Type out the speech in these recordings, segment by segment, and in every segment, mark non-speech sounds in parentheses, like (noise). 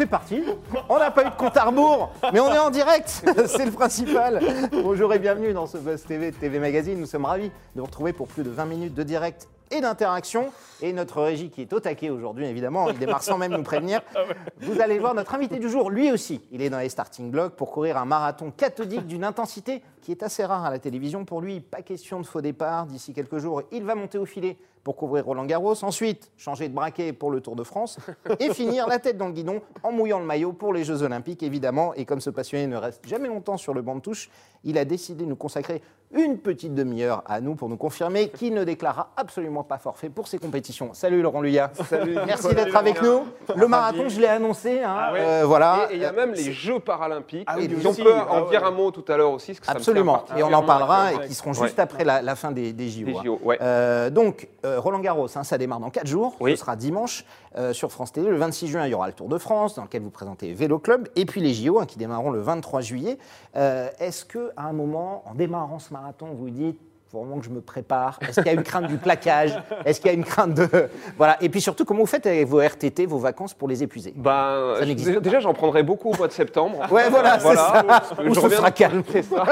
C'est parti. On n'a pas eu de compte à rebours, mais on est en direct. (laughs) C'est le principal. Bonjour et bienvenue dans ce Buzz TV TV Magazine. Nous sommes ravis de vous retrouver pour plus de 20 minutes de direct et d'interaction. Et notre régie qui est au taquet aujourd'hui, évidemment, il démarre sans même nous prévenir. Vous allez voir notre invité du jour, lui aussi, il est dans les starting blocks pour courir un marathon cathodique d'une intensité qui est assez rare à la télévision. Pour lui, pas question de faux départ. D'ici quelques jours, il va monter au filet pour couvrir Roland Garros. Ensuite, changer de braquet pour le Tour de France. Et (laughs) finir la tête dans le guidon en mouillant le maillot pour les Jeux Olympiques, évidemment. Et comme ce passionné ne reste jamais longtemps sur le banc de touche, il a décidé de nous consacrer une petite demi-heure à nous pour nous confirmer qu'il ne déclarera absolument pas forfait pour ces compétitions. Salut Laurent Luyat. Salut. Merci d'être avec nous. Le marathon, je l'ai annoncé. hein, Ah ouais. euh, voilà. Et il y a même les Jeux paralympiques. Ah oui, on peut Ah en dire un mot tout à l'heure aussi. parce que ça me Absolument. Et on en parlera et qui seront Ouais. juste après la, la fin des, des JO. Des hein. JO, ouais. Euh, donc, euh, Roland Garros, hein, ça démarre dans 4 jours. Oui. Ce sera dimanche euh, sur France Télé. Le 26 juin, il y aura le Tour de France, dans lequel vous présentez Vélo Club. Et puis les JO, hein, qui démarreront le 23 juillet. Euh, Est-ce qu'à un moment, en démarrant ce marathon, vous dites. Faut vraiment que je me prépare. Est-ce qu'il y a une crainte du plaquage? Est-ce qu'il y a une crainte de voilà Et puis surtout, comment vous faites avec vos RTT, vos vacances pour les épuiser? Ben, Ça je- n'existe déjà, j'en prendrai beaucoup au mois de septembre. (laughs) Ouais, voilà, c'est ça. Où je reviens- sera calme. C'est ça.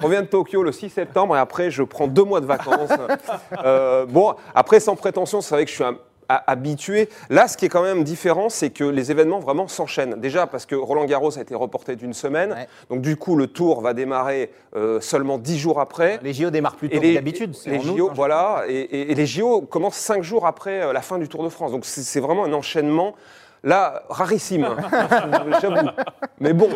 Je reviens de Tokyo le 6 septembre et après je prends deux mois de vacances. (laughs) Euh, bon, après sans prétention, c'est vrai que je suis un- a- habitué. Là, ce qui est quand même différent, c'est que les événements vraiment s'enchaînent. Déjà parce que Roland Garros a été reporté d'une semaine, Ouais. donc du coup le tour va démarrer euh, seulement dix jours après. Les JO démarrent plus tôt que d'habitude. c'est les en JO, hein, voilà, et, et- et les JO commencent cinq jours après euh, la fin du Tour de France. Donc c'est c'est vraiment un enchaînement, là, rarissime, (laughs) j'avoue. Mais bon,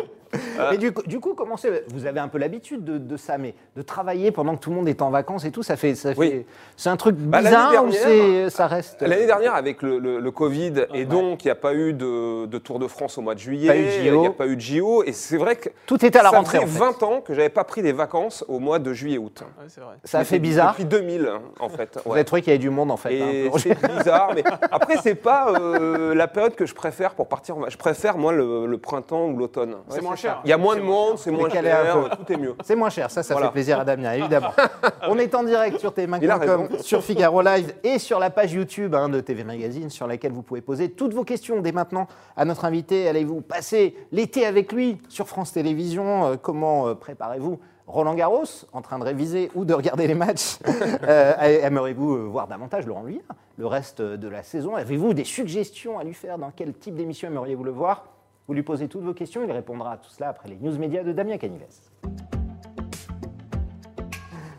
Mais du, coup- du coup, comment c'est? Vous avez un peu l'habitude de, de ça, mais de travailler pendant que tout le monde est en vacances et tout, ça fait, ça Oui. c'est un truc Bah, bizarre ou dernière- ça reste l'année dernière, avec le, le- le Covid, et donc il n'y a pas eu de, de Tour de France au mois de juillet, Pas eu de il JO. n'y a pas eu de JO, et c'est vrai que Tout était à la ça rentrée. En fait. 20 ans que j'avais pas pris des vacances au mois de juillet-août. Ça a fait bizarre. Depuis 2000, en fait. Vous ouais. avez trouvé qu'il y avait du monde en fait. Et hein, c'est bizarre, mais (laughs) après, c'est pas euh, la période que je préfère pour partir. en Je préfère, moi, le, le printemps ou l'automne. C'est moins cher. Il y a moins de monde, c'est moins cher, tout est mieux. C'est moins cher, ça, ça Voilà. fait plaisir à Damien, (laughs) évidemment. On est en direct sur sur Figaro Live et sur la page YouTube hein, de TV Magazine, sur laquelle vous pouvez poser toutes vos questions dès maintenant à notre invité. Allez-vous passer l'été avec lui sur France Télévisions? Euh, Comment euh, préparez-vous Roland Garros, en train de réviser ou de regarder les matchs? (laughs) Euh, Aimeriez-vous voir davantage Laurent Luyat le reste de la saison? Avez-vous des suggestions à lui faire? Dans quel type d'émission aimeriez-vous le voir? Vous lui posez toutes vos questions, il répondra à tout cela après les news médias de Damien Canives.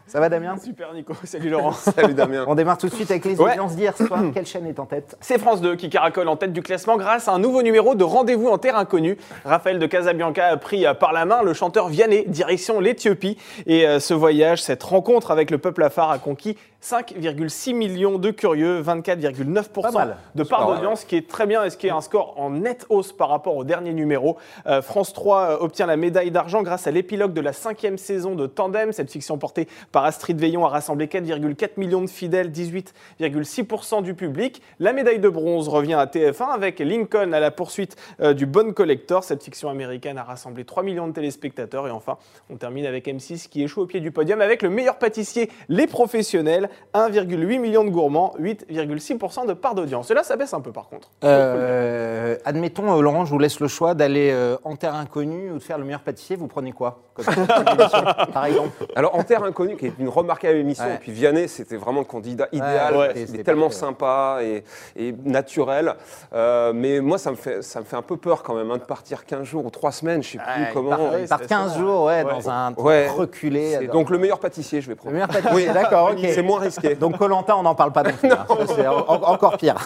Ça va Damien? Super Nico, (laughs) salut Laurent. (laughs) Salut Damien. On démarre tout de suite avec les Ouais. audiences d'hier soir. (clears throat) Quelle chaîne est en tête? C'est France 2 qui caracole en tête du classement grâce à un nouveau numéro de Rendez-vous en terre inconnue. Raphaël de Casabianca a pris euh, par la main le chanteur Vianney, direction l'Éthiopie. Et euh, ce voyage, cette rencontre avec le peuple afar a conquis 5,6 millions de curieux, Pas 24,9% mal. de part d'audience, ce qui est très bien et ce qui est un score en nette hausse par rapport au dernier numéro. Euh, France 3 euh, obtient la médaille d'argent grâce à l'épilogue de la cinquième saison de Tandem. Cette fiction portée par Astrid Veillon a rassemblé 4,4 millions de fidèles, 18,6% du public. La médaille de bronze revient à TF1 avec Lincoln à la poursuite euh, du Bon Collector. Cette fiction américaine a rassemblé 3 millions de téléspectateurs. Et enfin, on termine avec M6 qui échoue au pied du podium avec le meilleur pâtissier, les professionnels, 1,8 million de gourmands, 8,6% de part d'audience. Et là, ça baisse un peu par contre. Euh, Admettons, euh, Laurent, je vous laisse le choix d'aller euh, en terre inconnue ou de faire le meilleur pâtissier. Vous prenez quoi comme (laughs) Par exemple? Alors, En Terre Inconnue, qui est une remarquable émission, Ouais. et puis Vianney, c'était vraiment le candidat idéal. ouais, c'était est tellement parfait, sympa et, et naturel. Euh, mais moi, ça me, fait, ça me fait un peu peur quand même hein, de partir 15 jours ou 3 semaines, je sais plus Ouais, comment. Partent c'est 15 ça. jours ouais, Ouais. dans un truc Ouais. reculé. Donc le meilleur pâtissier, je vais le prendre. meilleur pâtissier, d'accord, ok. C'est moins risqué. Donc Colanta, on n'en parle pas (laughs) non plus. hein. Ça, C'est en- encore pire.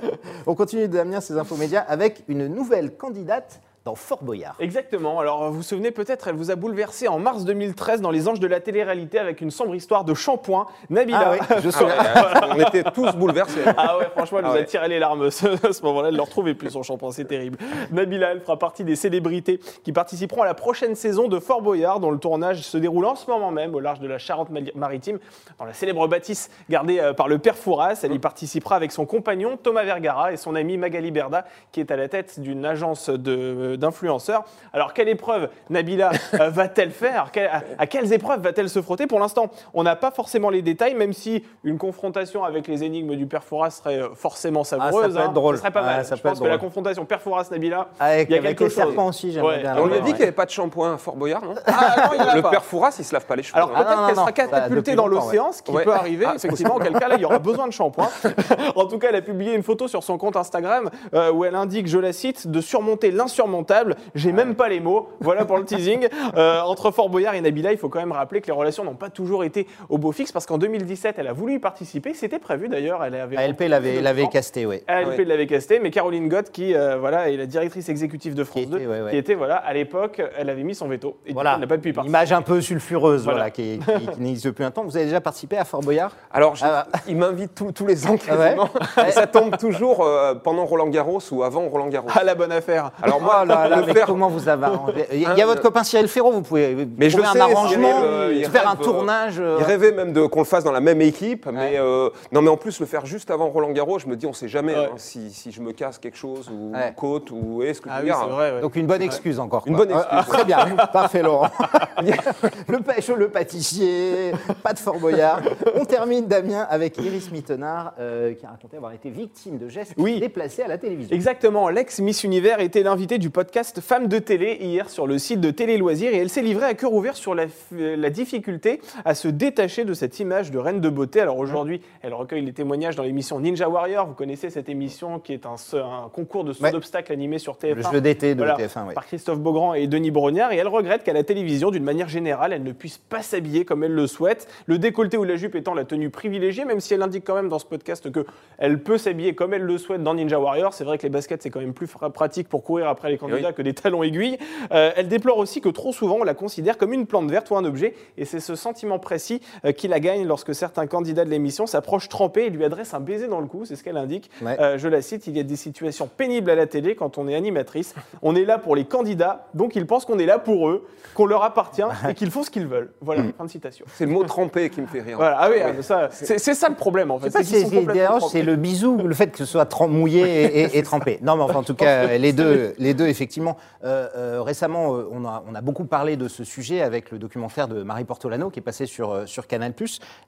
(laughs) on continue d'amener ces infos médias avec une nouvelle candidate dans Fort Boyard. Exactement. Alors, vous vous souvenez peut-être, elle vous a bouleversé en mars 2013 dans Les Anges de la télé-réalité avec une sombre histoire de shampoing. Nabila. Ah oui, je (laughs) suis ouais, on était tous bouleversés. Ah ouais, franchement, elle Ah nous a ouais. tiré les larmes (laughs) à ce moment-là. Elle ne le retrouvait plus, son shampoing, c'est terrible. Nabila, elle fera partie des célébrités qui participeront à la prochaine saison de Fort Boyard, dont le tournage se déroule en ce moment même au large de la Charente-Maritime, dans la célèbre bâtisse gardée euh, par le père Fouras. Elle y participera avec son compagnon Thomas Vergara et son ami Magali Berda, qui est à la tête d'une agence de- d'influenceurs. Alors, quelle épreuve Nabila (laughs) euh, va-t-elle faire? À, à quelles épreuves va-t-elle se frotter? Pour l'instant, on n'a pas forcément les détails, même si une confrontation avec les énigmes du père Fouras serait euh, forcément savoureuse. peut être hein. drôle. Ce serait pas Ouais, mal. ça Je pense que la confrontation père Fouras-Nabila, Avec, il y a avec quelque les chose. serpents aussi, j'aimerais Ouais. bien. On lui a dit ouais. qu'il n'y avait pas de shampoing à Fort Boyard, non? Ah, non, il y en a Le pas. père Fouras, il se lave pas les cheveux. Alors hein. Ah, peut-être qu'elle sera catapultée dans l'océan, ce qui peut arriver, Ah, effectivement, auquel cas là, il y aura besoin de shampoing. (laughs) en tout cas, elle a publié une photo sur son compte Instagram euh, où elle indique, je la cite, de surmonter l'insurmontable. J'ai même pas les mots. Voilà pour le teasing. (laughs) Euh, entre Fort Boyard et Nabila, il faut quand même rappeler que les relations n'ont pas toujours été au beau fixe parce qu'en 2017, elle a voulu y participer. C'était prévu d'ailleurs. Elle avait ALP l'avait l'avait casté, oui. ALP Ouais. l'avait casté, mais Caroline Gott, qui euh, voilà, est la directrice exécutive de France Qui 2, était, ouais, ouais. qui était voilà, à l'époque, elle avait mis son veto et Voilà, elle n'a pas pu y une participer. image un peu sulfureuse, voilà, Voilà. qui, qui- qui n'existe depuis un temps. Vous avez déjà participé à Fort Boyard? Alors, je- Ah il m'invite tous- les ans Ah ouais? quasiment. Et ça tombe toujours euh, pendant Roland Garros ou avant Roland Garros. Ah la bonne affaire. Alors moi, Oh là là, le mais faire- comment vous avez arrangé? Il y a, Hein, votre euh, copain Cyril Ferraud, vous pouvez Mais je trouver un sais, arrangement, Cyril, euh, il faire un rêve, euh, tournage. euh, Il rêvait même de qu'on le fasse dans la même équipe, mais euh, non, mais en plus le faire juste avant Roland Garros, je me dis on sait jamais Ouais. hein, si, si je me casse quelque chose ou Ouais. côte ou ouais, ce que je Ah veux oui, dire. c'est vrai. ouais. Donc une bonne excuse encore. Une quoi. bonne excuse. Ah, très bien, (laughs) parfait Laurent. (laughs) le pêche, le pâtissier, pas de Fort Boyard. On termine Damien avec Iris Mittenard euh, qui a raconté avoir été victime de gestes Oui. déplacés à la télévision. Exactement, l'ex-Miss Univers était l'invitée du podcast Femmes de télé hier sur le site de Télé Loisirs et elle s'est livrée à cœur ouvert sur la, la difficulté à se détacher de cette image de reine de beauté. Alors aujourd'hui, elle recueille les témoignages dans l'émission Ninja Warrior. Vous connaissez cette émission qui est un, un concours de saut Ouais. d'obstacles animé sur TF1. Le jeu d'été de Voilà, TF1, oui. par Christophe Beaugrand et Denis Brognard, et elle regrette qu'à la télévision, d'une manière générale, elle ne puisse pas s'habiller comme elle le souhaite, le décolleté ou la jupe étant la tenue privilégiée, même si elle indique quand même dans ce podcast que elle peut s'habiller comme elle le souhaite dans Ninja Warrior. C'est vrai que les baskets, c'est quand même plus pratique pour courir après les candidats oui. que des talons aiguilles. Euh, elle déplore aussi que trop souvent, on la considère comme une plante verte ou un objet, et c'est ce sentiment précis euh, qui la gagne lorsque certains candidats de l'émission s'approchent trempés et lui adressent un baiser dans le cou, c'est ce qu'elle indique. Ouais. Euh, je la cite, il y a des situations pénibles à la télé quand on est animatrice. On est là pour les candidats, donc ils pensent qu'on est là pour eux, qu'on leur appartient (laughs) et qu'ils font ce qu'ils veulent. Voilà, fin de citation. C'est le mot trempé qui me fait rire. Voilà, ah oui, ah, ça, c'est c'est ça le problème en fait. c'est le bisou, le fait que ce soit trem- mouillé et, et- et (laughs) trempé. Non, mais enfin, en tout cas, (laughs) les deux, les deux effectivement. Euh, euh, récemment, euh, on a, on a beaucoup parlé de ce sujet avec le documentaire de Marie Portolano qui est passé sur, sur Canal+,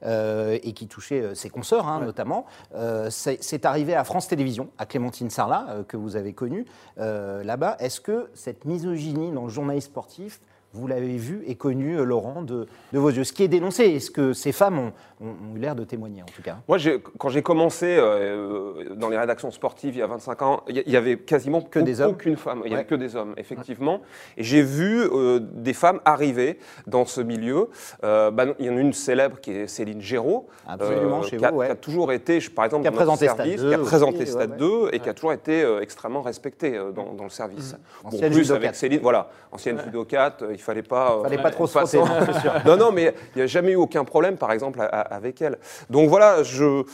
euh, et qui touchait ses consoeurs, hein, notamment. Euh, c'est arrivé à France Télévisions, à Clémentine Sarlat, que vous avez connue là-bas. Est-ce que cette misogynie dans le journalisme sportif, vous l'avez vu et connu, Laurent, de, de vos yeux? Ce qui est dénoncé, est-ce que ces femmes ont, ont- eu l'air de témoigner, en tout cas Moi, quand j'ai commencé euh, dans les rédactions sportives il y a 25 ans, il y, avait quasiment Que au- des hommes aucune femme. Il n'y avait que des hommes, effectivement. Et j'ai vu euh, des femmes arriver dans ce milieu. Euh, bah, il y en a une célèbre qui est Céline Géraud, Absolument, chez qui, a, vous, ouais. qui a toujours été, je- par exemple, Qui a présenté Stade service, 2 qui a présenté Stade ouais, 2 et qui a toujours été extrêmement respectée dans, dans le service. Bon, Mmh. Ancienne plus avec Céline, voilà, ancienne judokate, euh, il fallait pas. Fallait pas trop se frotter, façon- non, (laughs) non, non, mais il n'y a jamais eu aucun problème, par exemple, à- à- avec elle. Donc voilà, je,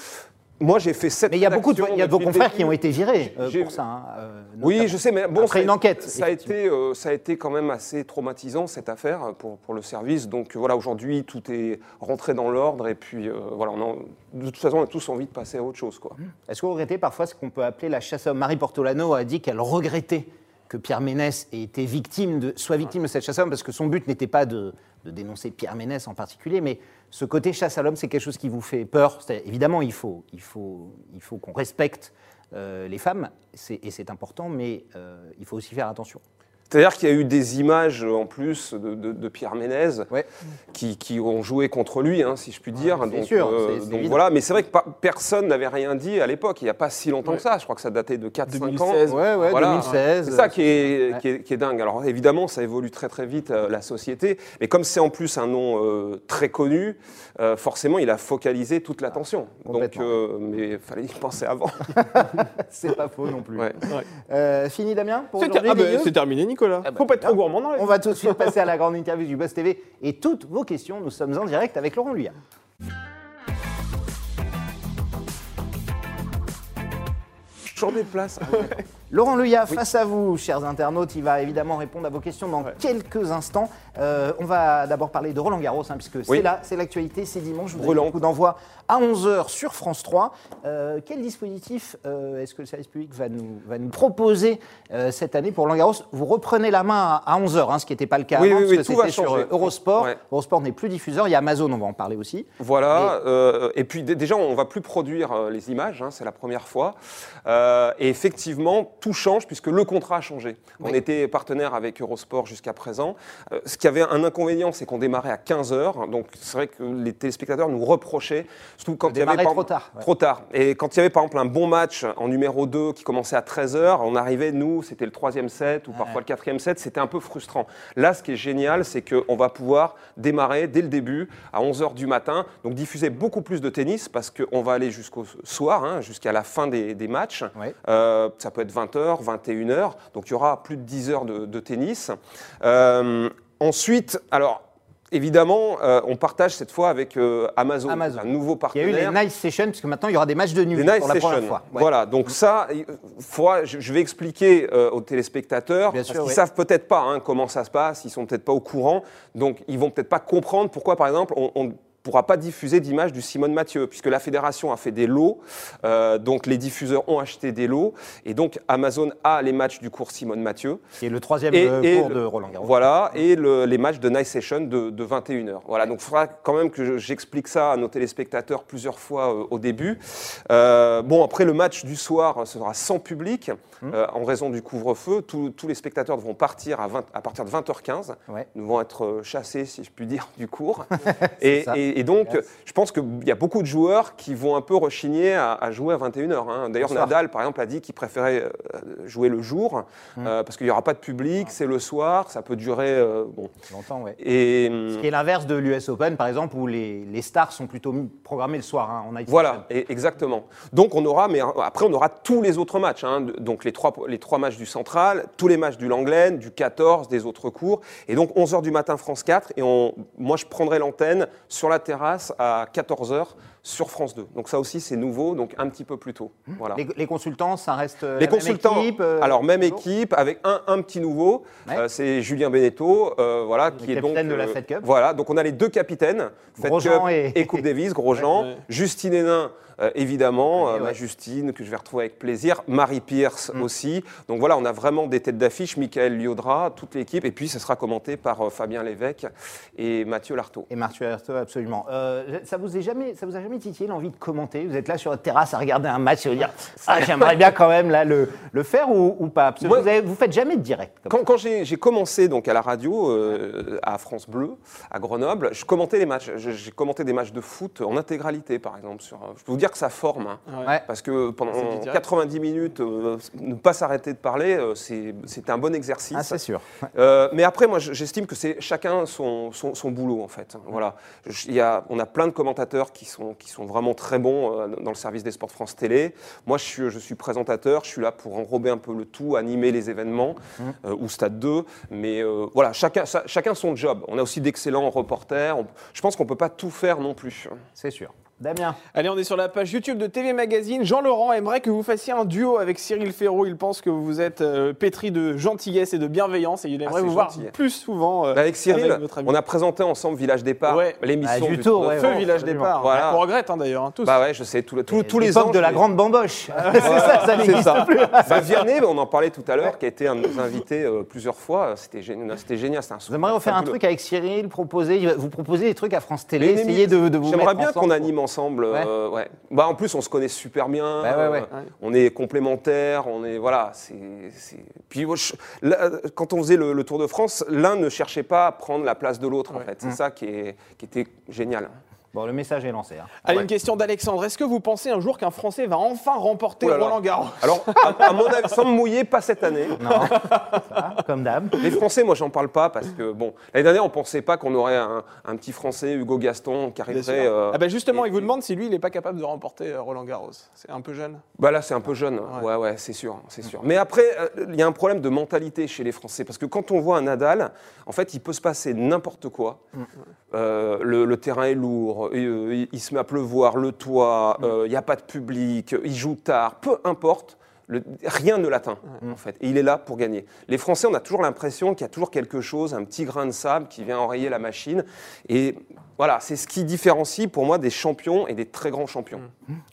moi j'ai fait sept Mais il y a beaucoup de, il y a de vos confrères qui ont été virés euh, pour ça. hein, euh, Oui, je sais, mais bon, Après ça- une enquête, ça a été, euh, ça a été quand même assez traumatisant cette affaire pour, pour le service. Donc voilà, aujourd'hui tout est rentré dans l'ordre et puis euh, voilà, on de toute façon on a tous envie de passer à autre chose, quoi. Est-ce que vous regrettez parfois ce qu'on peut appeler la chasse à Marie Portolano a dit qu'elle regrettait que Pierre Ménès ait été victime de, soit victime de cette chasse à parce que son but n'était pas de, de dénoncer Pierre Ménès en particulier, mais ce côté chasse à l'homme, c'est quelque chose qui vous fait peur. Évidemment, il faut, qu'on respecte euh, les femmes, et c'est important, mais euh, il faut aussi faire attention. C'est-à-dire qu'il y a eu des images euh, en plus de, de- de Pierre Ménez Ouais. qui, qui ont joué contre lui, hein, si je puis dire. c'est donc, sûr, euh, donc voilà, mais c'est vrai que pas- personne n'avait rien dit à l'époque. Il n'y a pas si longtemps que ça. Je crois que ça datait de 4-5 ans. 2016. Ouais, ouais, Voilà. 2016. C'est ça qui est, Ouais. qui, est, qui est dingue. Alors évidemment, ça évolue très très vite euh, la société, mais comme c'est en plus un nom euh, très connu, euh, forcément, il a focalisé toute l'attention. Donc, complètement. euh, mais il fallait y penser avant. (laughs) c'est pas faux non plus. Ouais. Euh, fini Damien pour C'est aujourd'hui ah ben, c'est terminé, Nicolas. Ah bah, Faut pas être trop bien. gourmand dans les On va tout de suite passer à la grande interview du Buzz TV et toutes vos questions. Nous sommes en direct avec Laurent Luyat. Toujours des (laughs) Laurent Leuillat, face à vous, chers internautes, il va évidemment répondre à vos questions dans Ouais. quelques instants. Euh, on va d'abord parler de Roland Garros, hein, puisque c'est Oui. là, c'est l'actualité, c'est dimanche. Vous avez Brûlant. le coup d'envoi à 11h sur France 3. Euh, quel dispositif euh, est-ce que le service public va nous, va nous proposer cette année pour Roland Garros? Vous reprenez la main à 11h, hein, ce qui n'était pas le cas Oui, avant, oui, parce oui, que c'était sur Eurosport. Ouais. Eurosport n'est plus diffuseur. Il y a Amazon, on va en parler aussi. Voilà, et puis dé- déjà on va plus produire les images, hein, c'est la première fois. Et effectivement, tout change puisque le contrat a changé. On était partenaire avec Eurosport jusqu'à présent. Euh, ce qui avait un inconvénient, c'est qu'on démarrait à 15h. Donc c'est vrai que les téléspectateurs nous reprochaient, surtout quand il y avait par- trop tard, ouais. Trop tard. Et quand il y avait par exemple un bon match en numéro 2 qui commençait à 13h, on arrivait, nous, c'était le troisième set ou parfois le quatrième set, c'était un peu frustrant. Là, ce qui est génial, c'est qu'on va pouvoir démarrer dès le début à 11h du matin, donc diffuser beaucoup plus de tennis parce qu'on va aller jusqu'au soir, hein, jusqu'à la fin des, des matchs. Ouais. Euh, ça peut être 20h, 21h, donc il y aura plus de 10 heures de, de tennis. Euh, ensuite, alors. Évidemment, euh, on partage cette fois avec euh, Amazon, Amazon. un nouveau Il y a eu partenaire. les Nice Sessions, puisque maintenant il y aura des matchs de nuit Des night pour la première sessions. fois. Ouais. Voilà, donc ça, faudra- je vais expliquer euh, aux téléspectateurs, Bien parce qu'ils oui. savent peut-être pas hein, comment ça se passe, ils sont peut-être pas au courant, donc ils vont peut-être pas comprendre pourquoi, par exemple, on, on ne pourra pas diffuser d'images du Simone Mathieu, puisque la fédération a fait des lots, euh, donc les diffuseurs ont acheté des lots, et donc Amazon a les matchs du cours Simone Mathieu. Est le troisième Et- euh, et cours le- de Roland Garros. Voilà, et le- les matchs de Night Session de, de 21h. Voilà, donc il faudra quand même que je- j'explique ça à nos téléspectateurs plusieurs fois euh, au début. Euh, bon, après le match du soir sera sans public, Mmh. euh, en raison du couvre-feu. Tous- les spectateurs devront partir à, 20 à partir de 20h15. Ouais. Nous vont être chassés, si je puis dire, du cours. (laughs) et, et- et donc, Yes. je pense qu'il y a beaucoup de joueurs qui vont un peu rechigner à, à jouer à 21h. hein. D'ailleurs. Nadal, par exemple, a dit qu'il préférait euh, jouer le jour, Mmh. euh, parce qu'il n'y aura pas de public, c'est le soir, ça peut durer. euh, bon. Longtemps, ouais. Et Ce hum, qui est l'inverse de l'US Open, par exemple, où les, les stars sont plutôt programmées le soir. hein, en voilà, et- exactement. Donc on aura, mais après on aura tous les autres matchs. hein. donc les trois, les trois matchs du Central, tous les matchs du Langlaine, du 14, des autres cours. Et donc 11h du matin France 4. Et on, moi je prendrai l'antenne sur la terrasse à 14h sur France 2. Donc ça aussi c'est nouveau, donc un petit peu plus tôt. Voilà. Les, les consultants, ça reste euh, Les la même consultants, équipe, euh, alors même toujours équipe, avec un, un petit nouveau, Ouais. euh, c'est Julien Beneteau, euh, voilà, qui est donc capitaine de la Fed Cup. Voilà, donc on a les deux capitaines, Fed Grosjean Cup et- et... Coupe (laughs) Davis, Grosjean, Ouais. Justine Hénin. euh, évidemment, Ouais, ma. Justine, que je vais retrouver avec plaisir, Marie Pierce Mm. aussi. Donc voilà, on a vraiment des têtes d'affiche, Michael Liodra, toute l'équipe, et puis ce sera commenté par euh, Fabien Lévesque et Mathieu Lartaud. Et Mathieu Artaud, absolument. Euh, ça vous est jamais, ça vous a jamais titillé l'envie de commenter Vous êtes là sur votre terrasse à regarder un match et vous dire (laughs) ah j'aimerais bien quand même là le, le faire ou, ou pas? Parce que vous, avez- vous faites jamais de direct. comme Quand, quand j'ai commencé donc à la radio, euh, à France Bleu, à Grenoble, je commentais les matchs. J'ai commenté des matchs de foot en intégralité, par exemple. Sur, je peux vous dire que ça forme. hein. Ouais. Parce que pendant C'est du direct. 90 minutes, euh, ne pas s'arrêter de parler, euh, c'est c'est un bon exercice. Ah c'est sûr. Euh, mais après, moi, j'estime que c'est chacun son, son, son boulot, en fait. Voilà. Je- Il y a, on a plein de commentateurs qui sont, qui sont vraiment très bons euh, dans le service des sports France Télé. Moi, je suis, je suis présentateur, je suis là pour enrober un peu le tout, animer les événements, euh, ou Stade 2. Mais euh, voilà, chacun, ça- chacun son job. On a aussi d'excellents reporters. On- je pense qu'on ne peut pas tout faire non plus. C'est sûr. Damien. Allez, on est sur la page YouTube de TV Magazine. Jean-Laurent aimerait que vous fassiez un duo avec Cyril Ferraud. Il pense que vous êtes euh, pétri de gentillesse et de bienveillance et il aimerait c'est vous voir plus souvent. euh, Bah, avec Cyril, avec votre ami. on a présenté ensemble Village Départ, Ouais. l'émission Ah, du ouais, Feu ouais. Village absolument. Départ. Voilà. On regrette hein, d'ailleurs, hein, tous. Bah ouais, je sais, tous, tous, tous les ans. de la grande bamboche. (laughs) c'est ça, ça C'est n'existe ça. plus. Bah, Vianney, on en parlait tout à l'heure, qui a été un de nos invités euh, plusieurs fois. C'était génial. C'était génial. un Vous aimeriez refaire un truc avec Cyril, proposer, vous proposer des trucs à France Télé, essayer de, vous J'aimerais mettre bien qu'on anime ensemble. euh, ouais. Bah, en plus, on se connaît super bien. Bah, ouais, euh, On est complémentaires. On est voilà. C'est. Puis là, quand on faisait le, le Tour de France, l'un ne cherchait pas à prendre la place de l'autre. En fait, c'est ça qui, est, qui était génial. Bon, le message est lancé. hein. Allez, Ouais. une question d'Alexandre. Est-ce que vous pensez un jour qu'un Français va enfin remporter Oh là là. Roland Garros? Alors, à, à mon avis, sans me mouiller, pas cette année. Non, (laughs) ça, comme d'hab. Les Français, moi, j'en parle pas parce que bon, l'année dernière, on pensait pas qu'on aurait un, un petit Français, Hugo Gaston, qui arriverait. euh, ah bah justement, et- il vous demande si lui, il n'est pas capable de remporter euh, Roland Garros. C'est un peu jeune. Bah là, c'est un peu jeune. Ouais, ouais, c'est sûr, c'est sûr. Mais après, euh, il y a un problème de mentalité chez les Français parce que quand on voit un Nadal, en fait, il peut se passer n'importe quoi. Euh, le, le terrain est lourd, et, euh, il, se met à pleuvoir, le toit, euh, il n'y a pas de public, il joue tard, peu importe. le- rien ne l'atteint, en fait. Et il est là pour gagner. Les Français, on a toujours l'impression qu'il y a toujours quelque chose, un petit grain de sable qui vient enrayer la machine. Et voilà, c'est ce qui différencie pour moi des champions et des très grands champions.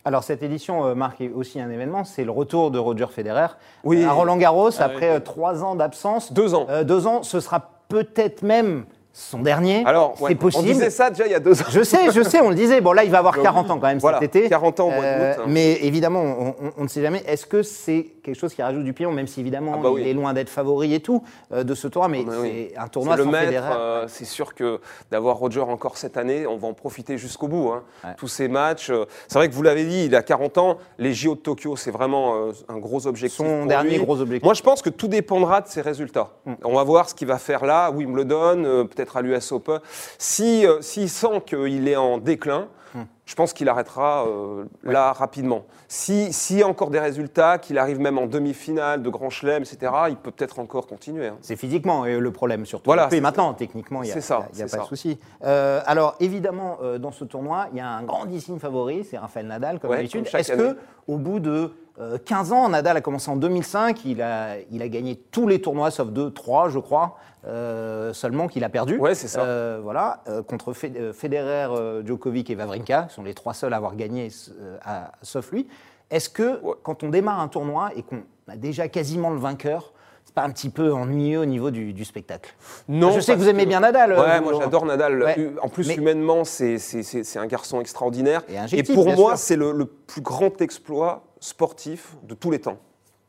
Alors cette édition euh, marque aussi un événement, c'est le retour de Roger Federer Oui. à Roland Garros Ah, après oui. euh, trois ans d'absence. Deux ans. Euh, deux ans, ce sera peut-être même son dernier. Alors, ouais, c'est possible. on disait ça déjà il y a deux ans. Je sais, je sais, on le disait. Bon, là, il va avoir Donc, 40 ans quand même voilà, cet été. 40 ans au mois d'août, Euh, hein. Mais évidemment, on, on- on ne sait jamais. Est-ce que c'est quelque chose qui rajoute du pion, même si évidemment Ah bah oui. il est loin d'être favori et tout euh, de ce tournoi, mais Ah bah oui. c'est un tournoi C'est le sans euh, c'est sûr que d'avoir Roger encore cette année, on va en profiter jusqu'au bout. hein. Ouais. Tous ces matchs. euh, c'est vrai que vous l'avez dit, il a 40 ans. Les JO de Tokyo, c'est vraiment un gros objectif. Son pour dernier lui. gros objectif. Moi, je pense que tout dépendra de ses résultats. Mm. On va voir ce qu'il va faire là, Wimbledon, euh, peut-être à l'US Open. Si, euh, S'il sent qu'il est en déclin, Mm. je pense qu'il arrêtera euh, là rapidement. Si- S'il y a encore des résultats, qu'il arrive même en demi-finale de Grand Chelem, etc., il peut peut-être encore continuer. hein. C'est physiquement euh, le problème surtout. Voilà, Et maintenant, techniquement, il n'y a, ça, y a c'est pas de souci. Euh, alors évidemment, euh, dans ce tournoi, il y a un grandissime favori, c'est Rafael Nadal, comme Ouais, d'habitude. Est-ce année. que au bout de euh, 15 ans, Nadal a commencé en 2005, il a, il a gagné tous les tournois, sauf deux, trois, je crois, euh, seulement qu'il a perdu. Ouais, c'est ça. Euh, voilà, euh, contre Fe- Federer, Djokovic et Wawrinka, qui sont les trois seuls à avoir gagné, à- sauf lui. Est-ce que Ouais. quand on démarre un tournoi et qu'on a déjà quasiment le vainqueur, c'est pas un petit peu ennuyeux au niveau du, du spectacle? Non, Je sais que vous aimez bien Nadal. Ouais, vous, moi j'adore Nadal. Ouais. En plus, Mais- humainement, c'est un garçon extraordinaire. Et pour moi, c'est le, le plus grand exploit sportif de tous les temps.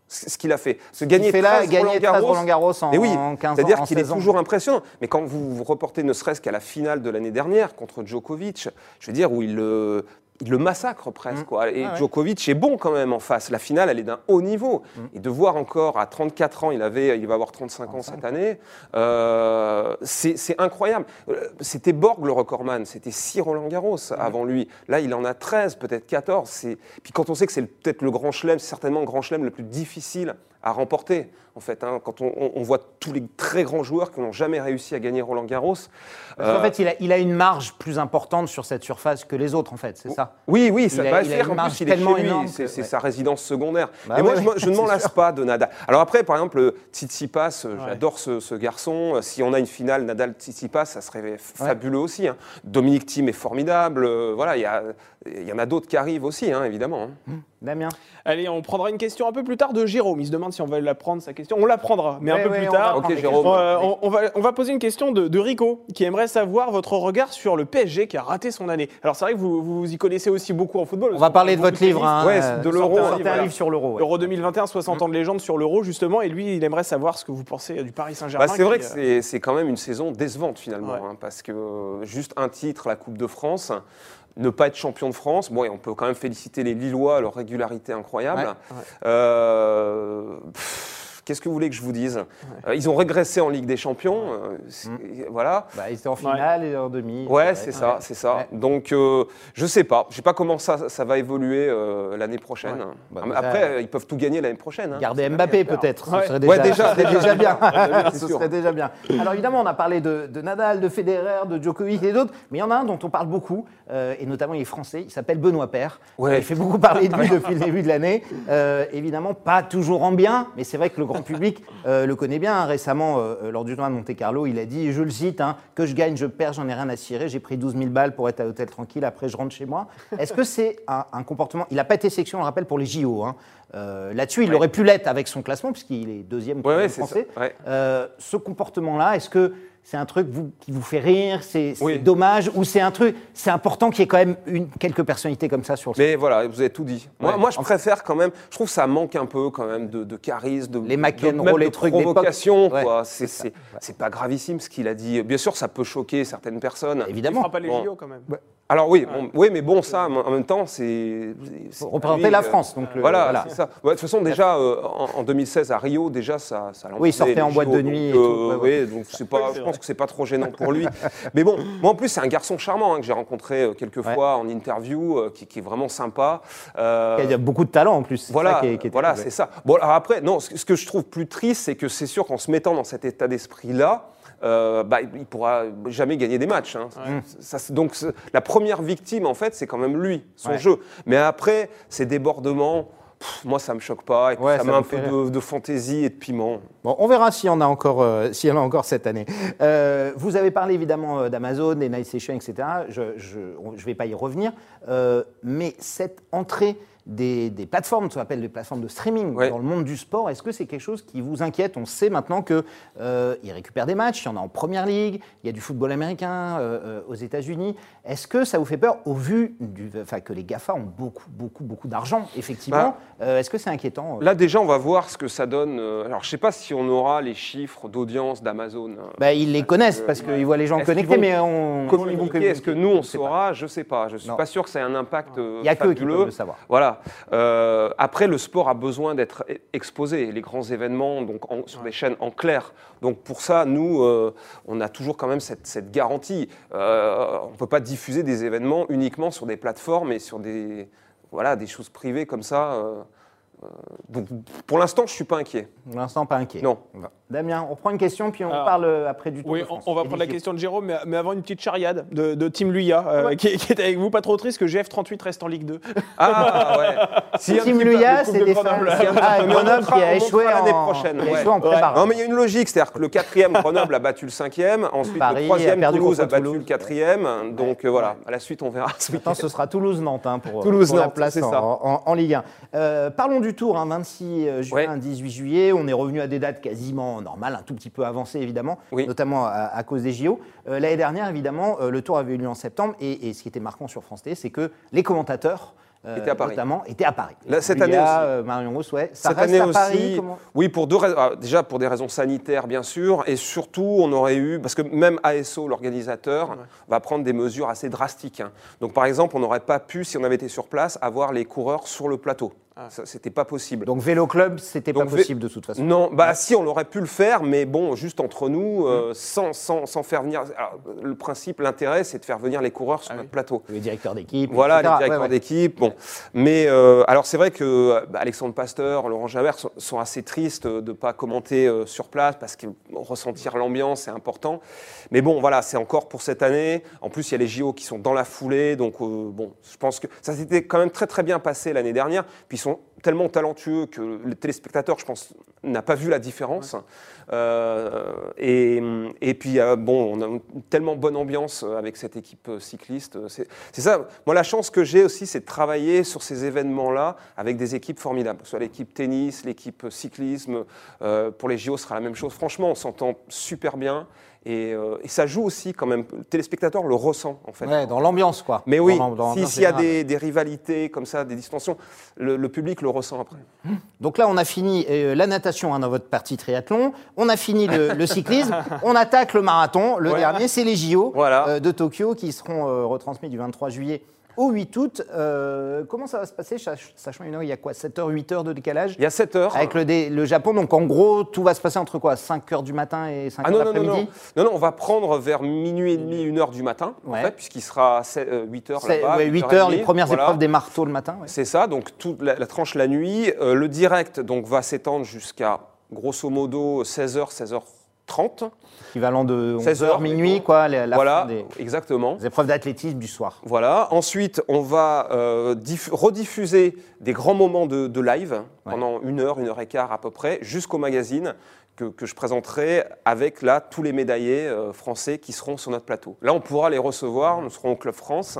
Ce ce qu'il a fait. Se gagner Il fait là, 13 gagner Roland 13 Garros. Roland Garros en, Mais oui, en 15 ans. c'est-à-dire en qu'il est 16 ans. toujours impressionnant. Mais quand vous vous reportez ne serait-ce qu'à la finale de l'année dernière contre Djokovic, je veux dire, où il le, il le massacre presque. quoi. Et Ah ouais. Djokovic est bon quand même en face. La finale, elle est d'un haut niveau. Et de voir encore à 34 ans, il, avait, il va avoir 35 ans cette année, euh, c'est incroyable. Euh, C'était Borg le recordman, c'était 6 Roland Garros avant lui. Là, il en a 13, peut-être 14. C'est- Puis quand on sait que c'est peut-être le grand chelem, certainement le grand chelem le plus difficile à remporter, en fait. hein. Quand on, voit tous les très grands joueurs qui n'ont jamais réussi à gagner Roland Garros. Qu'en euh, fait, il a, il a une marge plus importante sur cette surface que les autres, en fait, c'est ça? Oui, oui, ça va faire. une En marge plus, il est tellement chez lui, énorme c'est ouais. sa résidence secondaire. Bah Et moi, ouais, je, (laughs) ne m'en lasse pas de Nadal. Alors après, par exemple, Tsitsipas, euh, j'adore ce, ce garçon. Euh, Si on a une finale Nadal-Tsitsipas, ça serait fabuleux aussi. hein. Dominique Thiem est formidable. Euh, Voilà, il y, a- il y en a d'autres qui arrivent aussi, hein, évidemment. hein. Damien Allez, on prendra une question un peu plus tard de Jérôme. Il se demande si on va la prendre, sa question. On la prendra, mais Ouais, un peu ouais, plus tard. Ok, Jérôme. Euh, on, on va, on va poser une question de, de Rico qui aimerait savoir votre regard sur le PSG qui a raté son année. Alors c'est vrai que vous, vous y connaissez aussi beaucoup en football. On va parler de votre livre. Hein, Ouais, euh, de l'euro, un hein, livre, voilà. sur l'euro. ouais. Euro 2021, 60 ans de légende sur l'euro justement, et lui il aimerait savoir ce que vous pensez du Paris Saint-Germain. Bah, c'est vrai qui, que euh, c'est- c'est quand même une saison décevante finalement, Ouais. hein, parce que euh, juste un titre, la Coupe de France, ne pas être champion de France, bon, et on peut quand même féliciter les Lillois, leur régularité incroyable. Ouais, ouais. Euh, pff, Qu'est-ce que vous voulez que je vous dise Euh, Ils ont régressé en Ligue des Champions, euh, c'est- voilà. Bah, ils étaient en finale et en demi. Ouais, c'est ça, c'est ça. Ouais. Donc, euh, je sais pas. Je sais pas comment ça, ça va évoluer euh, l'année prochaine. Bah, Ah, Après, ils peuvent tout gagner l'année prochaine. hein. Garder Mbappé peut-être, Ouais. ce serait Ouais, déjà, déjà, ce serait déjà bien. (laughs) c'est ce sûr. serait déjà bien. Alors évidemment, on a parlé de, de Nadal, de Federer, de Djokovic et d'autres, mais il y en a un dont on parle beaucoup, euh, et notamment il est français, il s'appelle Benoît Paire. Ouais. Il fait beaucoup parler de lui (laughs) depuis le début de l'année. Euh, évidemment, pas toujours en bien, mais c'est vrai que le grand public euh, le connaît bien. Récemment, euh, lors du tournoi de Monte-Carlo, il a dit, je le cite, hein, que je gagne, je perds, j'en ai rien à cirer, j'ai pris 12 000 balles pour être à l'hôtel tranquille, après je rentre chez moi. Est-ce que c'est un, un comportement... Il n'a pas été sélection, on le rappelle, pour les JO. hein. Euh, Là-dessus, il Ouais. aurait pu l'être avec son classement, puisqu'il est deuxième Ouais, ouais, français. Euh, ce comportement-là, est-ce que c'est un truc vous- qui vous fait rire, c'est Oui. dommage, ou c'est un truc, c'est important qu'il y ait quand même une, quelques personnalités comme ça sur le Mais voilà, vous avez tout dit. Moi, Ouais. moi, je préfère quand même. Je trouve que ça manque un peu quand même de, de charisme, de, Les de- McEnroe, même les de trucs d'époque. provocation. Ouais. C'est pas gravissime ce qu'il a dit. Bien sûr, ça peut choquer certaines personnes. Il Évidemment. fera pas les Bon. JO quand même. Alors oui, bon, oui, mais bon, ça, en même temps, c'est représenter lui, la France. Donc le- Voilà, voilà. c'est ça. Ouais, de toute façon, déjà euh, en, en 2016 à Rio, déjà ça, ça Oui, il sortait en boîte de nuit donc, et tout, euh, ouais, ouais. oui, donc c'est pas, je pense que c'est pas trop gênant pour lui. (laughs) mais bon, moi en plus c'est un garçon charmant hein, que j'ai rencontré euh, quelques Ouais. fois en interview, euh, qui, qui est vraiment sympa. Euh, Il y a beaucoup de talent en plus. c'est voilà, ça qui est- qui est voilà, c'est ça. Bon, alors après, non, ce, ce que je trouve plus triste, c'est que c'est sûr qu'en se mettant dans cet état d'esprit-là, euh, bah, il pourra jamais gagner des matchs. hein. Ça, donc la première victime, en fait, c'est quand même lui, son Ouais. jeu. Mais après, ces débordements, pff, moi, ça me choque pas. Et puis, Ouais, ça ça met un peu de, de fantaisie et de piment. Bon, on verra s'il y en a encore, euh, s'il y en a encore cette année. Euh, vous avez parlé évidemment d'Amazon, des Night Sessions, etc. Je ne vais pas y revenir. Mais cette entrée des, des plateformes, ce qu'on appelle des plateformes de streaming Ouais. dans le monde du sport, est-ce que c'est quelque chose qui vous inquiète? On sait maintenant qu'ils récupèrent des matchs, il y en a en Première Ligue, il y a du football américain euh, euh, aux États-Unis. Est-ce que ça vous fait peur au vu du, que les GAFA ont beaucoup, beaucoup, beaucoup d'argent, effectivement? Euh, Est-ce que c'est inquiétant euh? Là, déjà, on va voir ce que ça donne. euh, Alors, je sais pas si on aura les chiffres d'audience d'Amazon. hein. Bah, ils les connaissent parce qu'ils voient les gens connectés, vont mais on. Communiquer, ils vont communiquer? Est-ce que nous, on pas. saura? Je sais pas. Je suis Non. pas sûr que ça ait un impact euh, Il n'y a que qui peuvent le savoir. Voilà. Euh, après, le sport a besoin d'être e- exposé. Les grands événements, donc en- sur des chaînes en clair. Donc pour ça, nous, euh, on a toujours quand même cette, cette garantie. Euh, on ne peut pas diffuser des événements uniquement sur des plateformes et sur des, voilà, des choses privées comme ça. Euh, donc pour l'instant, je suis pas inquiet. Pour l'instant, pas inquiet. Non. Damien, on prend une question, puis on Alors, parle euh, après du Tour Oui, de on, France. on va Et prendre la question de Jérôme, mais, mais avant une petite chariade de, de Tim Luya, euh, qui, qui est avec vous. Pas trop triste que GF38 reste en Ligue 2. Ah ouais. (laughs) Si Team Luya, c'est de des Grenoble. fans. (laughs) Ah, Grenoble qui a échoué l'année en, prochaine, en. Non, mais il y a une logique, c'est-à-dire que le quatrième, (laughs) Grenoble a battu le cinquième, ensuite Paris le troisième, Toulouse a battu le quatrième. Donc voilà, à la suite, on verra. Maintenant, ce sera Toulouse-Nantes hein, pour, Toulouse-Nantes, pour la place en, Ligue 1. Euh, parlons du Tour, hein, 26 juin, Ouais. 18 juillet. On est revenu à des dates quasiment normales, un tout petit peu avancées évidemment, Oui. notamment à, à cause des JO. Euh, L'année dernière, évidemment, euh, le Tour avait eu lieu en septembre et, et ce qui était marquant sur France T, c'est que les commentateurs, euh, à Paris. notamment, étaient à Paris. Là, cette Julia, année aussi. euh, Marion Rousse, ouais. Ça Cette reste année à Paris aussi, comment oui, pour deux raisons. Ah, Déjà pour des raisons sanitaires, bien sûr, et surtout, on aurait eu, parce que même ASO, l'organisateur, va prendre des mesures assez drastiques. hein. Donc, par exemple, on n'aurait pas pu, si on avait été sur place, avoir les coureurs sur le plateau. Ça, c'était pas possible. Donc Vélo Club, c'était pas possible de toute façon. Non, bah si, on aurait pu le faire, mais bon, juste entre nous, euh, sans, sans, sans faire venir. alors, le principe, l'intérêt, c'est de faire venir les coureurs sur Ah notre oui. plateau. Le directeur d'équipe. Voilà, etc. les directeurs Ouais, ouais. d'équipe. Bon, mais euh, alors c'est vrai que bah, Alexandre Pasteur, Laurent Javert sont, sont assez tristes de ne pas commenter euh, sur place parce que ressentir l'ambiance c'est important. Mais bon, voilà, c'est encore pour cette année. En plus, il y a les JO qui sont dans la foulée, donc euh, bon, je pense que ça s'était quand même très très bien passé l'année dernière. Puis ils sont tellement talentueux que le téléspectateur, je pense, n'a pas vu la différence. Euh, et, et puis, euh, bon, on a une tellement bonne ambiance avec cette équipe euh, cycliste. C'est ça. Moi, la chance que j'ai aussi, c'est de travailler sur ces événements-là avec des équipes formidables. Que ce soit l'équipe tennis, l'équipe cyclisme. euh, pour les JO, ce sera la même chose. Franchement, on s'entend super bien. Et, euh, et ça joue aussi quand même. Le téléspectateur le ressent, en fait. Ouais, dans l'ambiance, quoi. Mais oui, si- s'il y a des, des rivalités comme ça, des distensions, le, le public le ressent après. Donc là, on a fini euh, la natation hein, dans votre partie triathlon. On a fini le, le cyclisme. (laughs) on attaque le marathon. Le Ouais. dernier, c'est les JO Voilà. euh, de Tokyo qui seront retransmis du 23 juillet au 8 août. Euh, comment ça va se passer, sach- sachant une heure, il y a quoi 7 heures, 8 heures de décalage Il y a 7 heures. Avec le, dé- le Japon, donc en gros, tout va se passer entre quoi 5 heures du matin et 5 Ah heures non, non, non, non. non, non, on va prendre vers minuit et demi, une heure du matin, Ouais. en fait, puisqu'il sera 8 heures C'est- là-bas. ouais, 8 8 heures, les premières voilà. épreuves des marteaux le matin. ouais. C'est ça, donc toute la, la tranche la nuit. Euh, le direct donc, va s'étendre jusqu'à grosso modo 16h, 16h30. Équivalent de 16 11 heures, heures, minuit, quoi, la, voilà, fin des, exactement. des épreuves d'athlétisme du soir. Voilà. Ensuite, on va euh, diff- rediffuser des grands moments de, de live pendant une heure, une heure et quart à peu près, jusqu'au magazine que, que je présenterai avec là tous les médaillés euh, français qui seront sur notre plateau. Là, on pourra les recevoir. Nous serons au Club France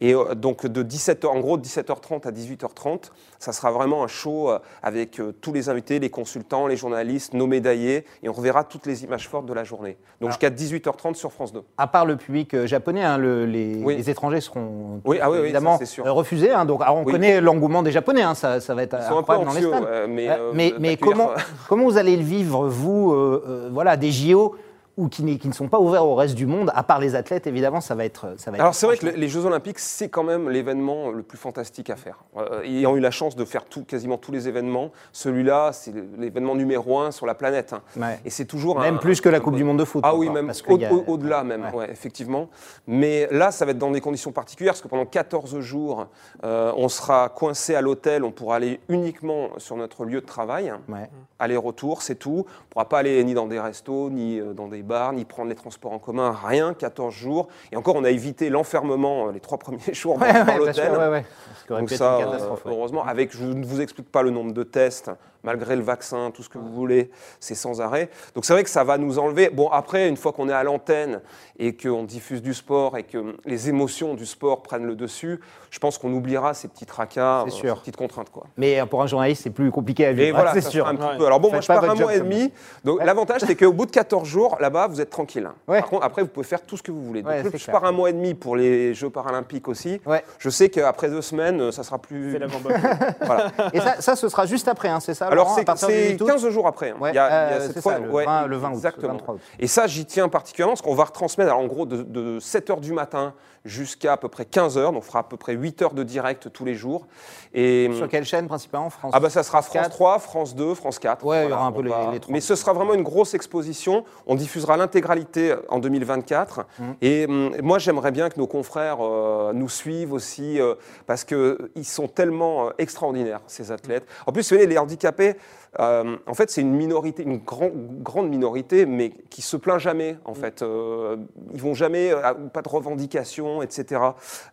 et euh, donc de 17h, en gros, de 17h30 à 18h30, ça sera vraiment un show euh, avec euh, tous les invités, les consultants, les journalistes, nos médaillés et on reverra toutes les images fortes de la journée. Donc jusqu'à 18h30 sur France 2. À part le public euh, japonais, hein, le- les, Oui. les étrangers seront Oui, ah oui, évidemment ça, c'est sûr. refusés. hein. donc, alors on connaît l'engouement des Japonais, hein, ça, ça va être Ils sont un peu dans les stades. mais, Euh, mais, mais d'accueillir- comment, (laughs) comment vous allez le vivre, vous, euh, voilà, des JO ou qui, ne sont pas ouverts au reste du monde, à part les athlètes, évidemment, ça va être. Ça va être Alors c'est vrai que les Jeux Olympiques, c'est quand même l'événement le plus fantastique à faire. Euh, ayant eu la chance de faire tout, quasiment tous les événements, celui-là, c'est l'événement numéro un sur la planète. hein. Ouais. Et c'est toujours Même un- plus que la un- Coupe du Monde de foot. Ah oui, encore, même au- au- au-delà même, Ouais. effectivement. Mais là, ça va être dans des conditions particulières, parce que pendant 14 jours, euh, on sera coincé à l'hôtel, on pourra aller uniquement sur notre lieu de travail, aller-retour, c'est tout. On ne pourra pas aller ni dans des restos, ni euh, dans des les bars, ni prendre les transports en commun, rien, 14 jours. Et encore, on a évité l'enfermement euh, les trois premiers (laughs) jours dans, Ouais, dans ouais, l'hôtel. ouais, Donc ça, une euh, catastrophe. ouais. heureusement, avec, je ne vous explique pas le nombre de tests, malgré le vaccin, tout ce que vous voulez, c'est sans arrêt. Donc c'est vrai que ça va nous enlever. Bon, après, une fois qu'on est à l'antenne et qu'on diffuse du sport et que les émotions du sport prennent le dessus, je pense qu'on oubliera ces petits tracas, C'est euh, sûr. ces petites contraintes. Quoi. Mais euh, pour un journaliste, c'est plus compliqué à Et vivre, voilà, c'est ça sûr. un petit Ouais. peu. Alors bon, moi je pars un mois et demi. Donc Ouais. l'avantage c'est qu'au bout de 14 jours, là-bas, vous êtes tranquille. hein. Ouais. Par contre, après, vous pouvez faire tout ce que vous voulez. Donc Ouais, je c'est clair. pars un mois et demi pour les Jeux paralympiques aussi. Ouais. Je sais qu'après deux semaines, euh, ça sera plus. C'est. (laughs) (laughs) Voilà. Et ça, ça, ce sera juste après, hein, c'est ça Alors c'est partir du c'est 8 août 15 jours après. hein. Ouais, Il y a- il y a euh, cette fois- ça, le ouais, 20 le 20 août, Exactement. 23 août. Et ça, j'y tiens particulièrement parce qu'on va retransmettre alors, en gros de, de 7h du matin jusqu'à à peu près 15h. Donc on fera à peu près 8 heures de direct tous les jours. Et Sur quelle chaîne principalement? France ah bah ça sera France 4. 3, France 2, France 4. Ouais, il y aura un peu les- les. Mais ce sera vraiment une grosse exposition. On diffusera l'intégralité en 2024. Mmh. Et hum, moi, j'aimerais bien que nos confrères euh, nous suivent aussi euh, parce qu'ils sont tellement euh, extraordinaires, ces athlètes. En plus, vous voyez, les handicapés, euh, en fait, c'est une minorité, une grand- grande minorité, mais qui se plaint jamais, en fait. Euh, ils vont jamais, euh, pas de revendications, etc.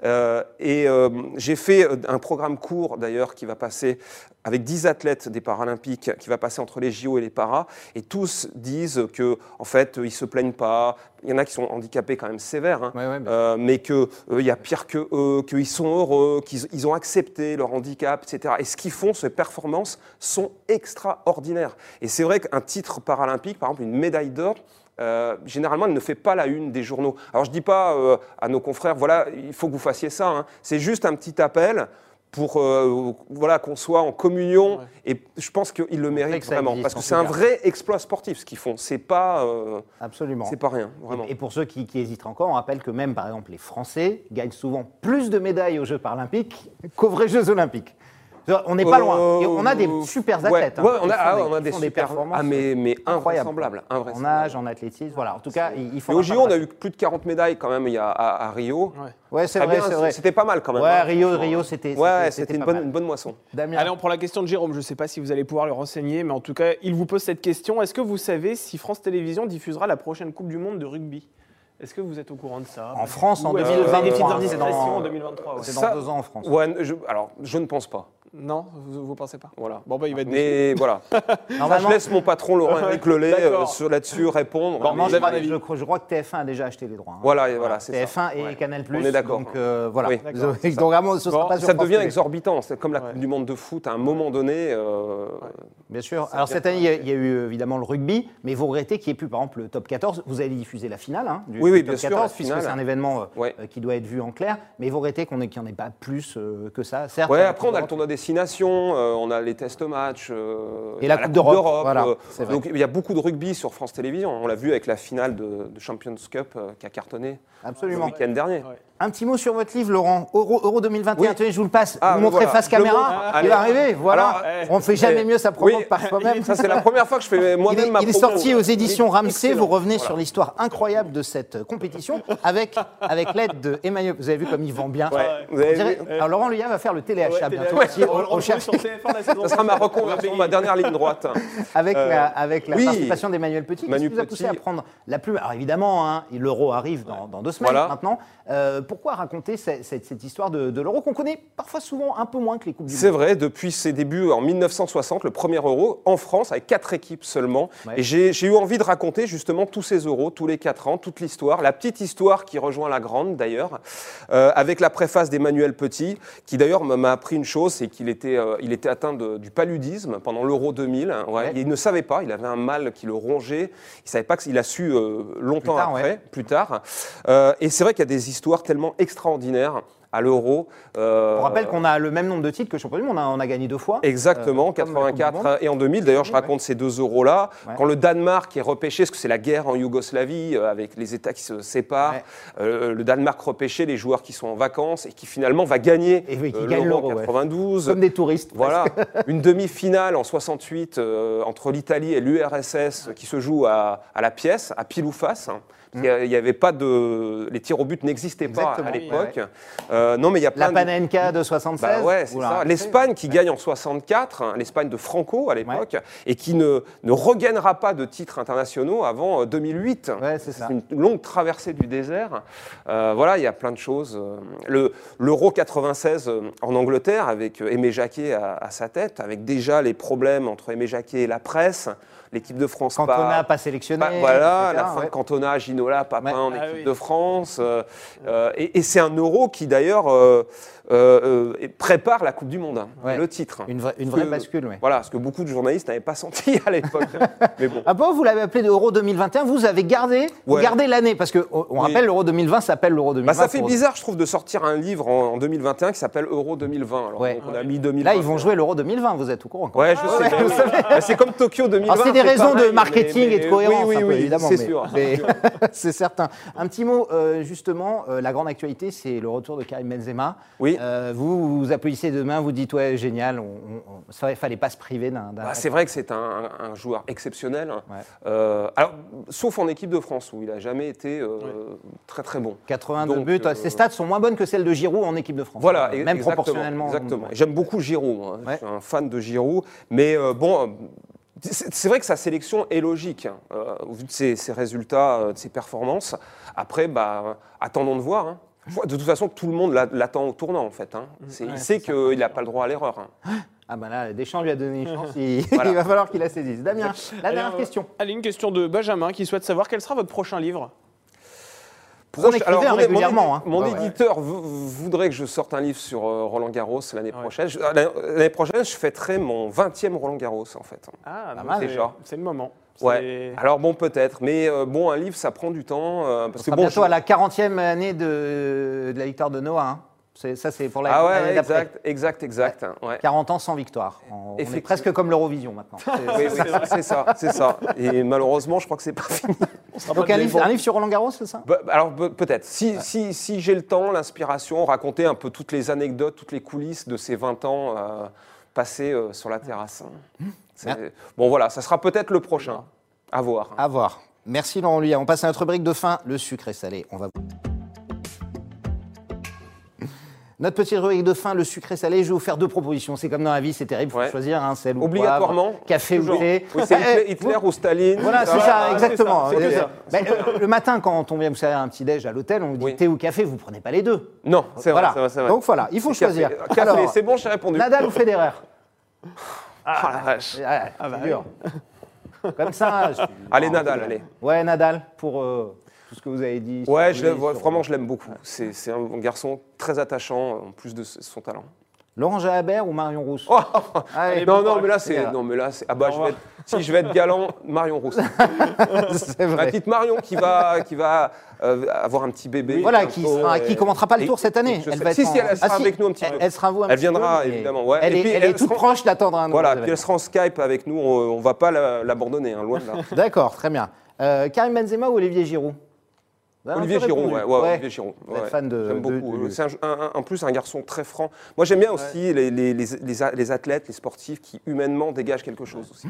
Euh, et euh, j'ai fait euh, un programme court, d'ailleurs, qui va passer avec 10 athlètes des Paralympiques, qui va passer entre les JO et les Paras, et tous disent que, en fait, ils se plaignent pas. Il y en a qui sont handicapés quand même sévères, hein, Ouais, ouais, bien euh, mais qu'il y a pire que eux, qu'ils sont heureux, qu'ils ils ont accepté leur handicap, etc. Et ce qu'ils font, ces performances, sont extraordinaires. Et c'est vrai qu'un titre paralympique, par exemple une médaille d'or, euh, généralement, elle ne fait pas la une des journaux. Alors, je ne dis pas euh, à nos confrères, voilà, il faut que vous fassiez ça. hein. C'est juste un petit appel pour euh, voilà, qu'on soit en communion. Ouais. Et je pense qu'ils le méritent vraiment. existe, parce que c'est un vrai exploit sportif, ce qu'ils font. C'est pas, Absolument. c'est pas rien, vraiment. Et pour ceux qui, qui hésiteraient encore, on rappelle que même, par exemple, les Français gagnent souvent plus de médailles aux Jeux paralympiques qu'aux vrais Jeux olympiques. On n'est pas loin. Et on a des Euh, super athlètes. hein, ouais, qui on a, font ah on a des super performances Ah, mais, mais incroyables. invraisemblables. en nage, en athlétisme. Voilà. En tout cas, il, faut. Et au JO, on a eu plus de 40 médailles quand même il y a, à, à Rio. Ouais. Ouais, c'est vrai, bien, c'est vrai. C'était pas mal quand même. Ouais, hein, Rio. Rio, c'était. Ouais, c'était une bonne, mal. une bonne moisson. Damien. Allez, on prend la question de Jérôme. Je ne sais pas si vous allez pouvoir le renseigner, mais en tout cas, il vous pose cette question. Est-ce que vous savez si France Télévisions diffusera la prochaine Coupe du Monde de rugby? Est-ce que vous êtes au courant de ça? En France, en Ou est-ce que vous avez 2023, Des petites c'est indiscrétions dans- en 2023. ouais. C'est Ça- dans deux ans en France. Ouais, je- alors, je ne pense pas. Non, vous, vous pensez pas Voilà. Bon, bah, il va être déçu. Mais voilà. (laughs) Je laisse mon patron Laurent-Éric Lelay euh, là-dessus répondre. Bon, non, je, crois, je je que TF1 a déjà acheté les droits. hein. Voilà, et voilà, c'est ça. TF1 et Ouais. Canal+. On est d'accord. Donc euh, voilà. Oui. (laughs) Donc vraiment, ce sera Bon, pas sur Ça devient exorbitant. C'est comme la Ouais. Coupe du Monde de foot. À un moment donné, euh, Bien sûr. Alors cette année, il y, a, il y a eu évidemment le rugby, mais vous regrettez qu'il n'y ait plus, par exemple, le top 14. Vous allez diffuser la finale hein, du, Oui, oui, du top bien sûr, 14, la puisque c'est un événement euh, qui doit être vu en clair. Mais vous regrettez qu'il n'y en ait pas plus que ça. Certes, après on a le tournoi destination, euh, on a les test matchs. euh, Et la à Coupe d'Europe, voilà, euh, donc il y a beaucoup de rugby sur France Télévisions. On l'a vu avec la finale de, de Champions Cup euh, qui a cartonné le Absolument. week-end dernier. Ouais. Un petit mot sur votre livre, Laurent. Euro, Euro 2021. Oui. Tenez, je vous le passe. Ah, vous montrez voilà. face caméra. montre. il va arriver. Voilà. Alors, eh, On ne fait jamais eh, mieux sa promo oui. que par soi-même. Ça c'est la première fois que je fais (laughs) Il moi-même est, ma il est sorti aux éditions Ramsey. excellent. Vous revenez Voilà. sur l'histoire incroyable de cette compétition avec, avec l'aide de Emmanuel. Vous avez vu comme il vend bien. Ouais, vous On avez dirait- vu Alors Laurent Luyat va faire le téléachat Ouais, bientôt. aussi, on retrouve cherche- sur TF1 la saison Ça sera ma reconversion, ma dernière ligne droite. (laughs) avec Euh, la, avec la oui. participation d'Emmanuel Petit. Qui vous a poussé à prendre la plume? Alors évidemment, hein, l'euro arrive dans, deux semaines maintenant. Euh, pourquoi raconter cette, cette- cette histoire de, de l'euro qu'on connaît parfois souvent un peu moins que les Coupes du C'est Monde? vrai, depuis ses débuts en 1960, le premier euro en France, avec quatre équipes seulement. Ouais. Et j'ai eu envie de raconter justement tous ces euros, tous les quatre ans, toute l'histoire, la petite histoire qui rejoint la grande d'ailleurs, euh, avec la préface d'Emmanuel Petit, qui d'ailleurs m'a appris une chose, c'est qu'il était, euh, il était atteint de- du paludisme pendant l'euro 2000. hein, ouais. Ouais. Et il ne savait pas, il avait un mal qui le rongeait. Il savait pas qu'il a su longtemps tard, après, plus tard. Et c'est vrai qu'il y a des histoires tellement extraordinaires à l'euro. Euh, On rappelle qu'on a le même nombre de titres que champion du monde. On a, on a gagné deux fois. Exactement, Euh, comme la Coupe du 84 et en 2000. D'ailleurs, je Ouais. raconte ces deux euros-là. Ouais. Quand le Danemark est repêché, parce que c'est la guerre en Yougoslavie, euh, avec les États qui se séparent, Ouais. euh, le Danemark repêché, les joueurs qui sont en vacances et qui finalement va gagner Et oui, qui euh, gagne l'Euro l'Euro, ouais. 92. Comme des touristes. Voilà, (laughs) une demi-finale en 68 euh, entre l'Italie et l'URSS qui se joue à, à la pièce, à pile ou face. hein. Il n'y avait pas de. Les tirs au but n'existaient pas à l'époque. Euh, non, mais il y a plein La de- Panenka de 76 Bah ouais, c'est vous la ça. racontez L'Espagne qui gagne en 64, hein, l'Espagne de Franco à l'époque, et qui ne, ne regagnera pas de titres internationaux avant euh, 2008. Ouais, c'est une longue traversée du désert. Euh, voilà, il y a plein de choses. Euh, Le, L'Euro 96 euh, en Angleterre, avec euh, Aimé Jacquet à, à sa tête, avec déjà les problèmes entre Aimé Jacquet et la presse, l'équipe de France Cantona pas- pas sélectionné. voilà, etc., la fin ouais. de Cantona, Ginola, Papin Ouais. en Ah équipe oui. de France. euh, euh, et et c'est un euro qui d'ailleurs euh, euh, prépare la Coupe du Monde, hein, Ouais. le titre. Une vraie, une Parce vraie que- bascule, oui. Voilà, ce que beaucoup de journalistes n'avaient pas senti (laughs) à l'époque. (laughs) Mais bon. Ah bon, vous l'avez appelé Euro 2021, vous avez gardé, Ouais. gardez l'année, parce qu'on on Oui. rappelle l'Euro 2020 s'appelle l'Euro 2020. Bah, ça fait bizarre, je trouve, de sortir un livre en, en 2021 qui s'appelle Euro 2020. Alors, Ouais. donc, on a mis 2020. Là, ils vont jouer l'Euro 2020, vous êtes au courant. quoi. Ouais, je sais. vous oui. Bah, c'est comme Tokyo 2020. Alors, c'est des raisons de marketing mais- et de cohérence, Oui, oui, un peu, oui, évidemment. c'est sûr. (laughs) c'est certain. Un petit mot, euh, justement, euh, la grande actualité, c'est le retour de Karim Benzema. Oui. Euh, vous, vous applaudissez demain, vous dites, ouais, génial, on, on- ça, il fallait pas se priver d'un. Bah, c'est vrai que c'est un, un joueur exceptionnel. Ouais. Euh, alors, sauf en équipe de France où il n'a jamais été euh, très très bon. 82 Donc, buts, euh, ses stats sont moins bonnes que celles de Giroud en équipe de France. Voilà, même exactement, proportionnellement. Exactement. Ouais. J'aime beaucoup Giroud. moi. Ouais. Je suis un fan de Giroud. Mais euh, bon, c'est vrai que sa sélection est logique, hein, au vu de ses, ses résultats, de ses performances. Après, bah, attendons de voir. hein. De toute façon, tout le monde l'a- l'attend au tournant, en fait. hein. C'est- il sait qu'il n'a pas le droit à l'erreur. hein. Ah ben là, Deschamps lui a donné une chance, il, (laughs) Voilà. il va falloir qu'il la saisisse. Damien, la Allez, dernière on- question. Allez, une question de Benjamin qui souhaite savoir quel sera votre prochain livre. Vous en Proche- écrivez mon- mon- régulièrement, hein. Mon, Ouais, ouais. éditeur vou- voudrait que je sorte un livre sur euh, Roland Garros l'année Ouais. prochaine. Je- L'année prochaine, je fêterai mon 20e Roland Garros, en fait. Ah, c'est- déjà. C'est le moment. Ouais. Alors bon, peut-être, mais euh, bon, un livre, ça prend du temps. euh, On parce que sera bon, bientôt je- à la 40e année de, de la victoire de Noah. hein. C'est- Ça, c'est pour la Ah ouais, exact, exact, exact. hein, ouais. 40 ans sans victoire. On, on est presque comme l'Eurovision maintenant. C'est- (laughs) Oui, oui, c'est ça, c'est ça. Et malheureusement, je crois que c'est pas fini. Donc un livre, un livre sur Roland Garros, c'est ça? Bah, alors pe- peut-être. Si, si, si j'ai le temps, l'inspiration, raconter un peu toutes les anecdotes, toutes les coulisses de ces 20 ans euh, passés euh, sur la terrasse. hein. C'est- Bon voilà, ça sera peut-être le prochain. À voir. À voir. Merci Laurent Luyat. On passe à notre brique de fin, le sucre et salé. On va... Notre petite rubrique de fin, le sucré salé, je vais vous faire deux propositions. C'est comme dans la vie, c'est terrible, il faut Ouais. choisir un sel ou Obligatoirement. poivre, café toujours. ou lait. Oui, c'est (laughs) Eh, Hitler, Hitler ou Staline. Voilà, c'est Ah, ça, c'est exactement. ça, c'est ça. ben, euh, le matin, quand on vient vous servir un petit déj à l'hôtel, on vous dit Oui. thé ou café, vous prenez pas les deux. Non, c'est vrai, Voilà. c'est vrai. Donc voilà, il faut café. choisir. Café, c'est bon, j'ai répondu. Nadal ou Federer? Ah, la vache. Ouais, Ah bah c'est dur. Comme ça. je- Allez, Nadal, c'est- allez. Ouais, Nadal, pour euh, tout ce que vous avez dit. Ouais, je vraiment, je l'aime beaucoup. C'est c'est un garçon très attachant, en plus de son talent. Laurent Jalabert ou Marion Rousse (laughs) Oh, Allez, non, non, mais là, c'est. Non, mais là, c'est. Ah bah, Au je vais revoir. être, si je vais être galant, Marion Rousse. (laughs) c'est La vrai. petite Marion qui va, qui va euh, avoir un petit bébé. Voilà, qui sera, et- qui commentera pas le et- tour cette et année. Elle va si, être si, en- elle sera Ah, si, avec nous un petit elle, peu. Elle sera vous un Elle peu, viendra, évidemment, ouais. Elle Et est, puis, elle elle est toute sera- proche d'attendre un Voilà, puis elle sera en Skype avec nous, on, on va pas la- l'abandonner, hein, loin de là. (laughs) D'accord, très bien. Euh, Karim Benzema ou Olivier Giroud? Olivier peu Giroud, répondu. ouais, ouais, Olivier Giroud. Ouais. fan de- J'aime beaucoup. de- un- en plus un garçon très franc. Moi, j'aime bien aussi les, les- les- les a- les athlètes, les sportifs qui humainement dégagent quelque chose aussi.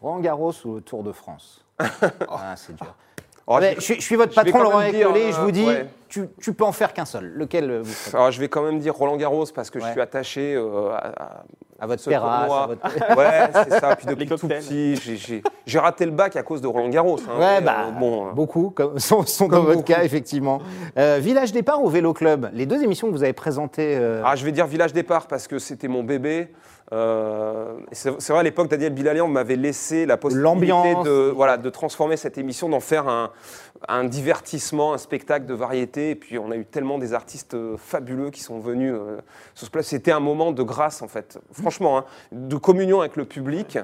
Roland Garros ou le Tour de France (laughs) Ah, C'est dur. Alors, Ouais, je, je, suis- je suis votre patron, Laurent Écolé, je euh, vous dis, ouais. tu, tu peux en faire qu'un seul. Lequel euh, vous alors, je vais quand même dire Roland Garros parce que Ouais. je suis attaché euh, à, à À votre ce terrasse, tournoi. à votre... (laughs) Ouais, c'est ça. Puis (laughs) depuis Les tout cocktails. petit, j'ai- raté le bac à cause de Roland Garros. hein. Ouais, Mais, bah, euh, bon, euh, beaucoup comme, (laughs) sont, sont dans Comme votre beaucoup. cas, effectivement. Euh, Village Départ ou Vélo Club? Les deux émissions que vous avez présentées. euh, Ah, je vais dire Village Départ parce que c'était mon bébé. Euh, c'est vrai, à l'époque, Daniel Bilalian m'avait laissé la possibilité de, voilà, de transformer cette émission, d'en faire un, un divertissement, un spectacle de variété. Et puis, on a eu tellement des artistes euh, fabuleux qui sont venus euh, sur ce plateau. C'était un moment de grâce, en fait. Franchement, hein, de communion avec le public.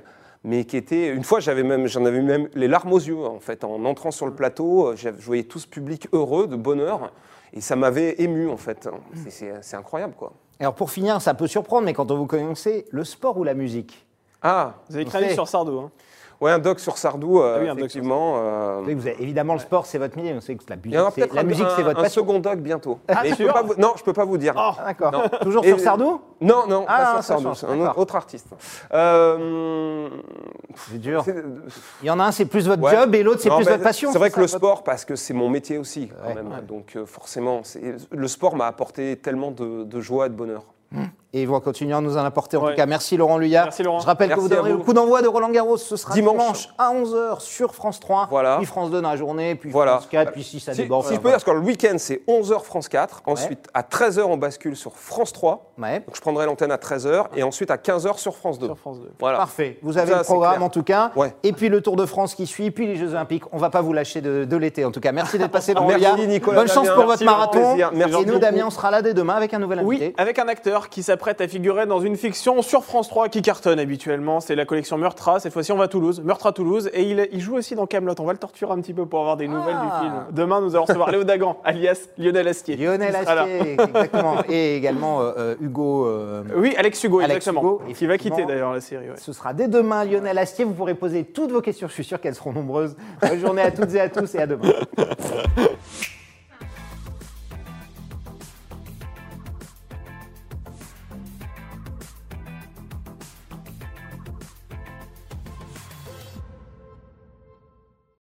Mais qui était, une fois, j'avais même, j'en avais même les larmes aux yeux, en fait, en entrant sur le plateau. Je voyais tout ce public heureux, de bonheur, et ça m'avait ému, en fait. C'est incroyable, quoi. Alors pour finir, ça peut surprendre, mais quand on vous connaissez, le sport ou la musique Ah, Vous avez sait. sur Sardou. hein. Ouais, un doc sur Sardou, euh, Ah oui, un doc sur effectivement. euh, Oui, vous avez- évidemment, le sport, c'est votre milieu. On sait que la musique, la un, musique, c'est un- votre un passion. second doc bientôt. Ah, Mais je peux sûr pas vous- non, je peux pas vous dire. Oh. D'accord. Toujours Et- sur Sardou? Non, non, Ah, pas sur Sardou, un autre artiste. Euh, C'est dur. Il y en a un, c'est plus votre Ouais. job, et l'autre, c'est plus mais votre passion. C'est vrai que ça, le votre- sport, parce que c'est mon métier aussi, quand même. Donc, euh, forcément, le sport m'a apporté tellement de, de joie et de bonheur. Et ils vont continuer à nous en apporter. En Ouais. tout cas, merci Laurent Luyard. Merci, Laurent. Je rappelle que vous donnerez vous. le coup d'envoi de Roland Garros. Ce sera dimanche, Dimanche. à 11h sur France 3. Voilà. Puis France 2 dans la journée, puis Voilà. France 4, puis si ça Si, déborde. si je peux dire, parce que le week-end, c'est 11h France 4. Ensuite, à 13h, on bascule sur France 3. Ouais. Donc, je prendrai l'antenne à 13h. Et ensuite, à 15h sur France 2. Sur France 2. Voilà. Parfait. Vous avez Ça, le programme en tout cas. Ouais. Et puis le Tour de France qui suit, puis les Jeux Olympiques. On va pas vous lâcher de, de l'été en tout cas. Merci d'être passé Laurent. (laughs) Nicolas Bonne chance Damien. pour votre marathon. Et nous. Damien, on sera là dès demain avec un nouvel Oui, invité. avec un acteur qui s'apprête à figurer dans une fiction sur France 3 qui cartonne habituellement. C'est la collection Meurtra. Cette fois-ci, on va à Toulouse. Meurtre à Toulouse. Et il, il joue aussi dans Camelot. On va le torturer un petit peu pour avoir des nouvelles Ah. du film. Demain, nous allons recevoir Léo Dagan, (laughs) alias Lionel Astier. Lionel. Astier, exactement. Et également euh, Hugo. euh, Oui, Alex Hugo, Alex exactement. Hugo, qui va quitter d'ailleurs la série. ouais. Ce sera dès demain, Lionel Astier. Vous pourrez poser toutes vos questions. Je suis sûr qu'elles seront nombreuses. Bonne journée à toutes et à tous et à demain. (laughs)